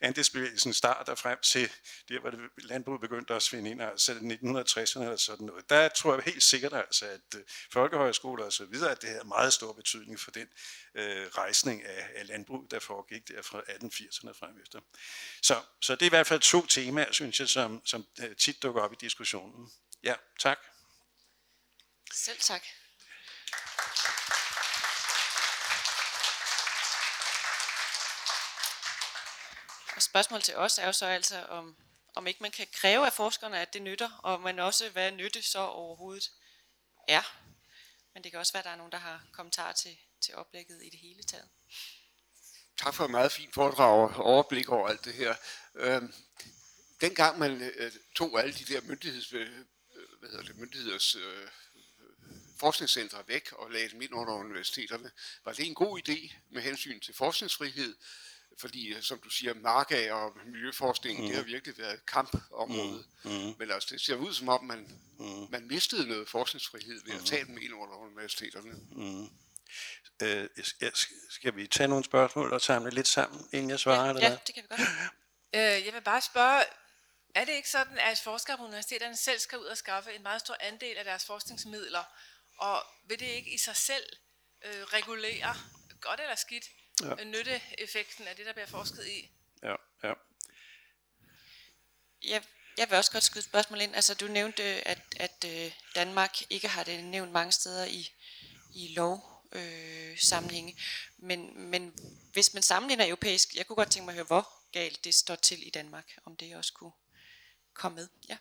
andelsbevægelsens start og frem til der, hvor det, landbruget begyndte at svinde ind, altså 1960'erne eller sådan noget. Der tror jeg helt sikkert, altså, at øh, folkehøjskoler og så videre, at det havde meget stor betydning for den øh, rejsning af, af landbrug, der foregik der fra 1880'erne frem efter. Så, så det er i hvert fald to temaer, synes jeg, som, som øh, tit dukker op i diskussionen. Ja, tak. Selv tak. Spørgsmål til os er jo så altså, om, om ikke man kan kræve af forskerne, at det nytter, og man også, hvad nytte så overhovedet er. Men det kan også være, at der er nogen, der har kommentarer til, til oplægget i det hele taget. Tak for et meget fint foredrag og overblik over alt det her. Øhm, dengang man øh, tog alle de der myndigheds, øh, hvad hedder det, myndigheders øh, forskningscentre væk og lagde dem ind under universiteterne, var det en god idé med hensyn til forskningsfrihed, fordi som du siger, marka og miljøforskning, mm. det har virkelig været kampområde. Mm. Mm. Men altså, det ser ud som om, man, mm. man mistede noget forskningsfrihed ved at mm. tage dem ind under universiteterne. Mm. Øh, skal vi tage nogle spørgsmål og samle lidt sammen, inden jeg svarer? Ja, eller ja det kan vi godt. øh, jeg vil bare spørge, er det ikke sådan, at forskere på universiteterne selv skal ud og skaffe en meget stor andel af deres forskningsmidler, og vil det ikke i sig selv øh, regulere, godt eller skidt, ja. nytteeffekten af det, der bliver forsket i? Ja, ja. Jeg, jeg vil også godt skyde et spørgsmål ind. Altså, du nævnte, at, at øh, Danmark ikke har det nævnt mange steder i, i lov øh, sammenhænge. Men, men hvis man sammenligner europæisk, jeg kunne godt tænke mig at høre, hvor galt det står til i Danmark, om det også kunne komme med. Ja.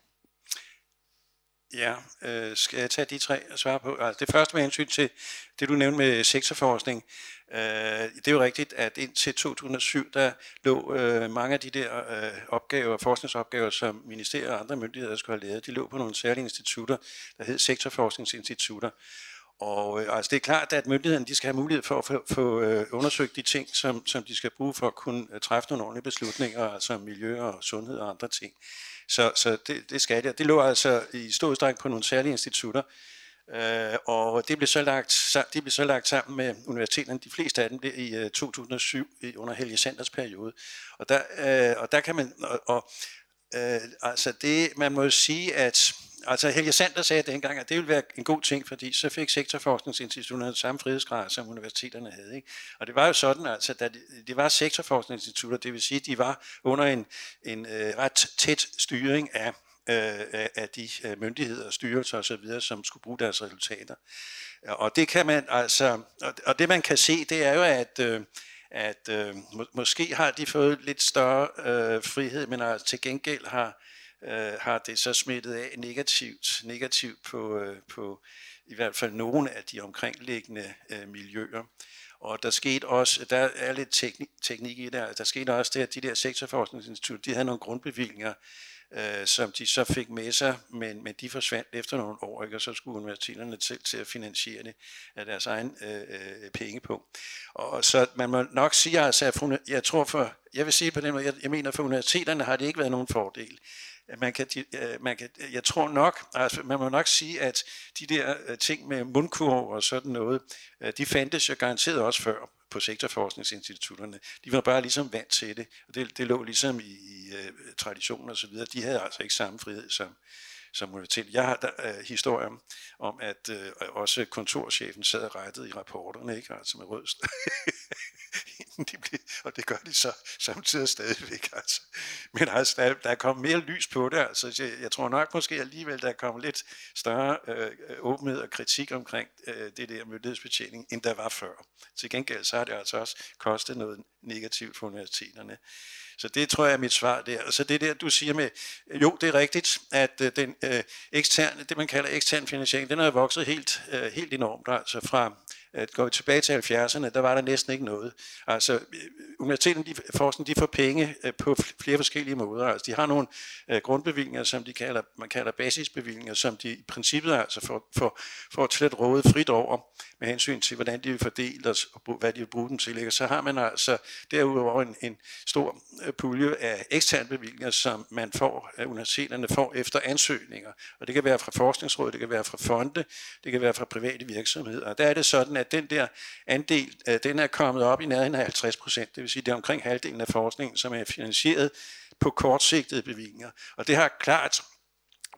Ja, øh, skal jeg tage de tre og svare på? Altså, det første med hensyn til det, du nævnte med sektorforskning. Øh, det er jo rigtigt, at indtil 2007, der lå øh, mange af de der øh, opgaver, forskningsopgaver, som ministerier og andre myndigheder skulle have lavet, de lå på nogle særlige institutter, der hed sektorforskningsinstitutter. Og øh, altså det er klart, at myndighederne de skal have mulighed for at få, få øh, undersøgt de ting, som, som de skal bruge for at kunne øh, træffe nogle ordentlige beslutninger, altså miljø og sundhed og andre ting. Så, så det, det skal det. Det lå altså i stor udstrækning på nogle særlige institutter, øh, og det blev, så lagt, de blev så lagt sammen med universiteterne. De fleste af dem blev i øh, 2007 i, under Helge Sanders periode. Og der, øh, og der kan man, og, og øh, altså det, man må jo sige, at Altså Helge Sander sagde dengang, at det ville være en god ting, fordi så fik sektorforskningsinstitutterne samme frihedsgrad, som universiteterne havde. Ikke? Og det var jo sådan, altså, at det var sektorforskningsinstitutter, det vil sige, at de var under en, en øh, ret tæt styring af, øh, af de øh, myndigheder, styrelser osv., som skulle bruge deres resultater. Og det kan man altså, og det man kan se, det er jo, at øh, at øh, må, måske har de fået lidt større øh, frihed, men altså, til gengæld har øh, har det så smittet af negativt, negativt på, øh, på i hvert fald nogle af de omkringliggende øh, miljøer. Og der skete også, der er lidt teknik, teknik i det, der skete også det, at de der sektorforskningsinstitutter, de havde nogle grundbevillinger, øh, som de så fik med sig, men, men de forsvandt efter nogle år, ikke? og så skulle universiteterne til, til at finansiere det af deres egen øh, øh penge på. Og så man må nok sige, altså, at jeg tror for, jeg vil sige på den måde, jeg, jeg mener for universiteterne har det ikke været nogen fordel man kan, øh, man kan, øh, jeg tror nok, altså man må nok sige, at de der øh, ting med mundkurv og sådan noget, de fandtes jo garanteret også før på sektorforskningsinstitutterne. De var bare ligesom vant til det, og det, det lå ligesom i, i traditionen og så videre. De havde altså ikke samme frihed som, som universitet. Jeg har der, uh, historier om, at uh, også kontorchefen sad rettet i rapporterne, ikke? altså med rød (laughs) (laughs) de blev, og det gør de så samtidig stadigvæk. Altså. Men altså, der, der er kommet mere lys på det. Altså, jeg, jeg tror nok måske alligevel, der er kommet lidt større øh, åbenhed og kritik omkring øh, det der myndighedsbetjening, end der var før. Til gengæld så har det altså også kostet noget negativt for universiteterne. Så det tror jeg er mit svar der. Og så det der, du siger med, jo, det er rigtigt, at øh, den øh, eksterne, det man kalder ekstern finansiering, den har vokset helt, øh, helt enormt. Altså fra at går vi tilbage til 70'erne, der var der næsten ikke noget. Altså, universiteterne, de, forskning, de får penge øh, på flere forskellige måder. Altså, de har nogle øh, grundbevillinger, som de kalder, man kalder basisbevillinger, som de i princippet altså får, får, får til at råde frit over med hensyn til, hvordan de vil fordele og hvad de vil bruge dem til. Og så har man altså derudover en, en stor øh, pulje af eksterne bevillinger, som man får, at universiteterne får efter ansøgninger. Og det kan være fra forskningsrådet, det kan være fra fonde, det kan være fra private virksomheder. Og der er det sådan, at den der andel, den er kommet op i nærheden af 50 procent. Det vil sige, det er omkring halvdelen af forskningen, som er finansieret på kortsigtede bevillinger. Og det har klart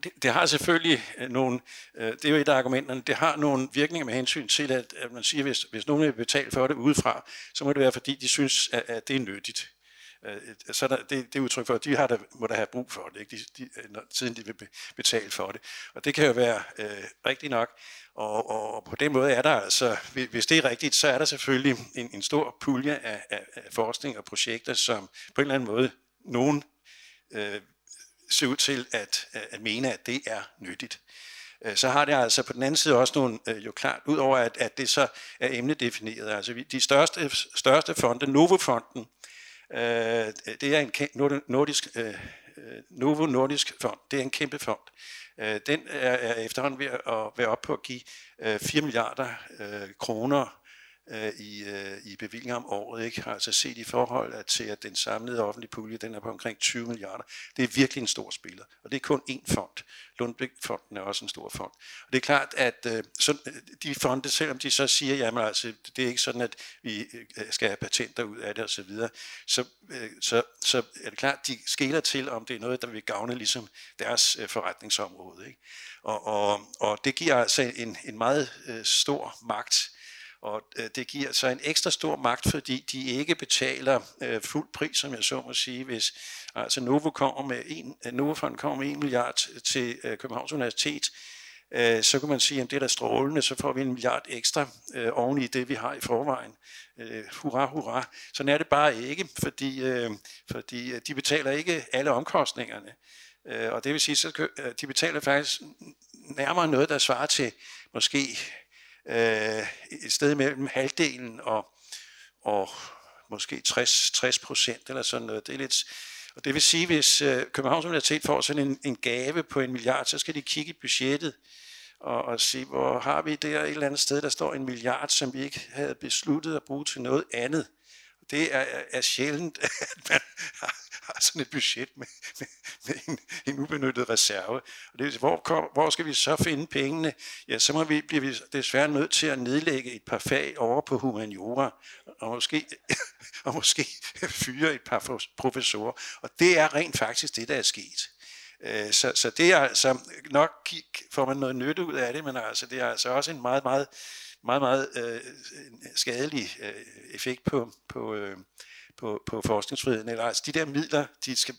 det, det har selvfølgelig øh, nogle, øh, det er jo et af argumenterne, det har nogle virkninger med hensyn til, at, at man siger, hvis, hvis nogen vil betale for det udefra, så må det være, fordi de synes, at, at det er nyttigt. Øh, så der, det, det er udtryk for, at de har der, må der have brug for det, ikke? De, de, øh, når, siden de vil betale for det. Og det kan jo være øh, rigtigt nok. Og, og, og på den måde er der altså, hvis det er rigtigt, så er der selvfølgelig en, en stor pulje af, af, af forskning og projekter, som på en eller anden måde nogen øh, ser ud til at, at mene, at det er nyttigt. Øh, så har det altså på den anden side også nogle, jo klart, udover at, at det så er emnedefineret, altså de største, største fonde, Novo-fonden, øh, det er en nordisk, øh, øh, Novo Nordisk Fond, det er en kæmpe fond. Øh, den er efterhånden ved at være op på at give 4 milliarder kroner øh, i, øh, i bevillinger om året, ikke? altså set i forhold til, at den samlede offentlige pulje, den er på omkring 20 milliarder. Det er virkelig en stor spiller, og det er kun én fond. Lundbæk-fonden er også en stor fond. Og det er klart, at øh, sådan, øh, de fonde, selvom de så siger, jamen altså, det er ikke sådan, at vi øh, skal have patenter ud af det osv., så, så, øh, så, så er det klart, de skæler til, om det er noget, der vil gavne ligesom deres øh, forretningsområde. Ikke? Og, og, og det giver altså en, en meget øh, stor magt og øh, det giver så en ekstra stor magt, fordi de ikke betaler øh, fuld pris, som jeg så må sige, hvis altså Novo kommer med en, øh, Novofond kommer med 1 milliard til øh, Københavns Universitet, øh, så kan man sige, at det er da strålende, så får vi en milliard ekstra øh, oven i det, vi har i forvejen. Øh, hurra, hurra. Sådan er det bare ikke, fordi, øh, fordi øh, de betaler ikke alle omkostningerne. Øh, og det vil sige, at øh, de betaler faktisk nærmere noget, der svarer til måske øh, et sted mellem halvdelen og, og måske 60, 60 procent eller sådan noget. Det er lidt, og det vil sige, hvis øh, Københavns Universitet får sådan en, en gave på en milliard, så skal de kigge i budgettet og, og se, hvor har vi der et eller andet sted, der står en milliard, som vi ikke havde besluttet at bruge til noget andet. Det er, er sjældent, (laughs) at man har, har sådan et budget med, med, med en, en ubenyttet reserve. Og det, hvor, kom, hvor skal vi så finde pengene? Ja, så må vi, bliver vi desværre nødt til at nedlægge et par fag over på humaniora, og måske, (laughs) og måske fyre et par professorer. Og det er rent faktisk det, der er sket. Øh, så, så det er altså, nok får man noget nytte ud af det, men altså, det er altså også en meget, meget, meget, meget øh, skadelig øh, effekt på, på, øh, på, på forskningsfriheden. Eller altså de der midler, de skal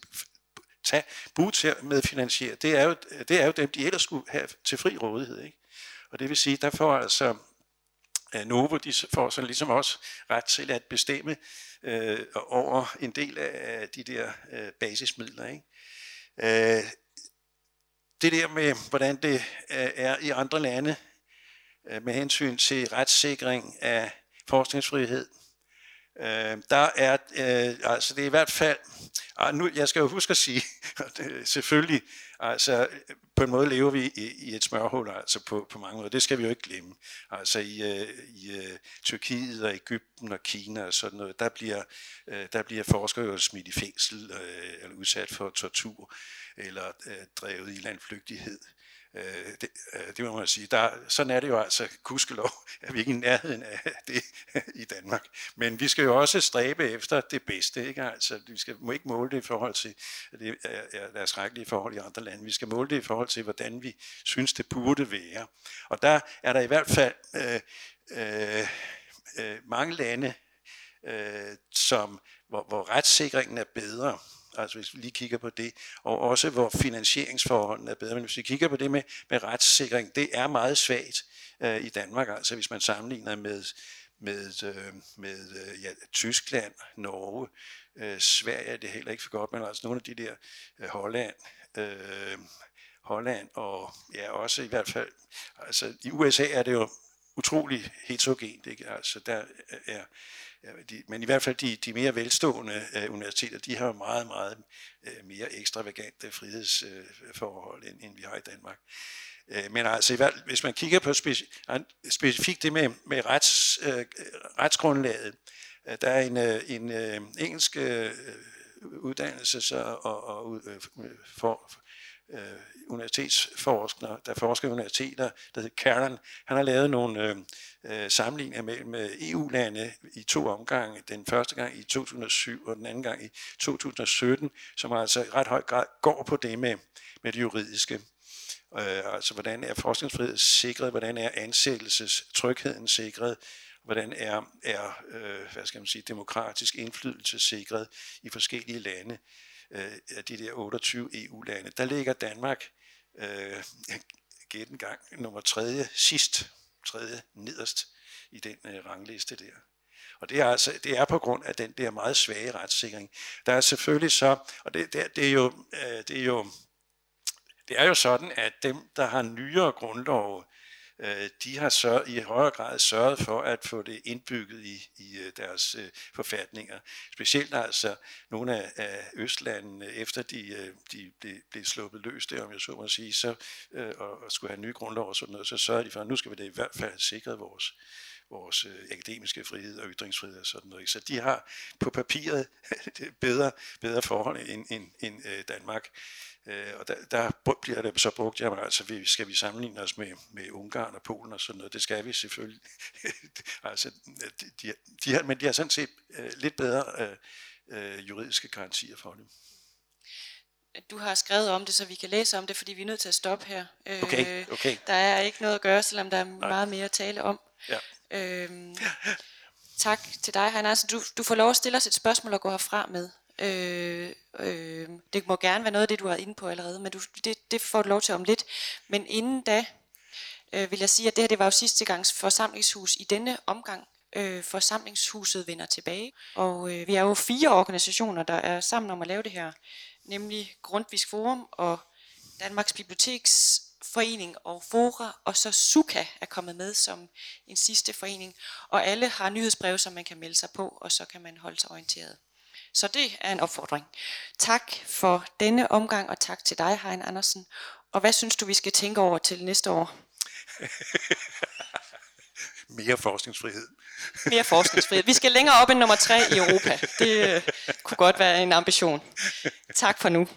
tage, bruge til at medfinansiere, det er, jo, det er jo dem, de ellers skulle have til fri rådighed. Ikke? Og det vil sige, der får altså øh, Novo, de får sådan ligesom også ret til at bestemme øh, over en del af de der øh, basismidler. Ikke? Øh, det der med, hvordan det øh, er i andre lande øh, med hensyn til retssikring af forskningsfrihed, øh, der er, øh, altså det er i hvert fald, ah, nu, jeg skal jo huske at sige, (laughs) selvfølgelig, altså på en måde lever vi i, i et smørhul, altså på, på mange måder, det skal vi jo ikke glemme. Altså i, øh, i øh, Tyrkiet og Ægypten og Kina og sådan noget, der bliver, øh, der bliver forskere jo smidt i fængsel øh, eller udsat for tortur eller øh, drevet i landflygtighed. Øh, det, øh, det må man sige. Der, sådan er det jo altså, kuskelov, at vi ikke er i nærheden af det i Danmark. Men vi skal jo også stræbe efter det bedste. Ikke? Altså, vi skal, må ikke måle det i forhold til, at det er, er, er skrækkelige forhold i andre lande. Vi skal måle det i forhold til, hvordan vi synes, det burde være. Og der er der i hvert fald øh, øh, øh, mange lande, øh, som, hvor, hvor retssikringen er bedre altså hvis vi lige kigger på det, og også hvor finansieringsforholdene er bedre. Men hvis vi kigger på det med, med retssikring, det er meget svagt øh, i Danmark, altså hvis man sammenligner med, med, øh, med øh, ja, Tyskland, Norge, øh, Sverige er det heller ikke for godt, men altså nogle af de der øh, Holland, øh, Holland og ja, også i hvert fald, altså i USA er det jo utrolig heterogent, ikke? Altså der er, Ja, de, men i hvert fald de, de mere velstående øh, universiteter, de har meget, meget øh, mere ekstravagante frihedsforhold, øh, end, end vi har i Danmark. Øh, men altså, i hvert, hvis man kigger på speci- specifikt det med, med rets, øh, retsgrundlaget, øh, der er en, øh, en øh, engelsk øh, uddannelse så, og, og øh, for, øh, universitetsforsker, der forsker i universiteter, der hedder Karen. Han har lavet nogle øh, øh sammenligninger mellem øh, EU-lande i to omgange. Den første gang i 2007 og den anden gang i 2017, som altså i ret høj grad går på det med, med det juridiske. Øh, altså hvordan er forskningsfrihed sikret, hvordan er ansættelsestrygheden sikret, hvordan er, er øh, hvad skal man sige, demokratisk indflydelse sikret i forskellige lande øh, af de der 28 EU-lande. Der ligger Danmark øh, gæt en gang nummer tredje sidst, tredje nederst i den øh, rangliste der. Og det er, altså, det er på grund af den der meget svage retssikring. Der er selvfølgelig så, og det, det, det, er jo, øh, det er jo det er jo sådan, at dem, der har nyere grundlov, Øh, Øh, de har så i højere grad sørget for at få det indbygget i, i øh, deres øh, forfatninger. Specielt altså nogle af, af Østlandene, efter de, øh, de blev, blev sluppet løs der, om jeg så må sige, så, og, og skulle have nye grundlov og sådan noget, så sørgede de for, at nu skal vi da i hvert fald sikre vores, vores øh, akademiske frihed og ytringsfrihed og sådan noget. Så de har på papiret (laughs) bedre, bedre forhold end, end, end øh, Danmark. Øh, og der, der bliver det så brugt, jamen altså, vi, skal vi sammenligne os med, med Ungarn og Polen og sådan noget? Det skal vi selvfølgelig. (laughs) altså, de, de, de har, men de har sådan set øh, lidt bedre øh, øh, juridiske garantier for det. Du har skrevet om det, så vi kan læse om det, fordi vi er nødt til at stoppe her. Okay, okay. Der er ikke noget at gøre, selvom der er Nej. meget mere at tale om. Ja. Øhm, (laughs) tak til dig, Heine Du, du får lov at stille os et spørgsmål og gå herfra med. Øh, øh, det må gerne være noget af det, du har inde på allerede, men du, det, det får du lov til om lidt. Men inden da øh, vil jeg sige, at det her det var jo sidste gangs forsamlingshus i denne omgang. Øh, forsamlingshuset vender tilbage, og øh, vi er jo fire organisationer, der er sammen om at lave det her, nemlig Grundtvigs Forum og Danmarks Biblioteks forening og Fora, og så Suka er kommet med som en sidste forening. Og alle har nyhedsbreve, som man kan melde sig på, og så kan man holde sig orienteret. Så det er en opfordring. Tak for denne omgang, og tak til dig, Hein Andersen. Og hvad synes du, vi skal tænke over til næste år? (laughs) Mere forskningsfrihed. Mere forskningsfrihed. Vi skal længere op end nummer tre i Europa. Det øh, kunne godt være en ambition. Tak for nu.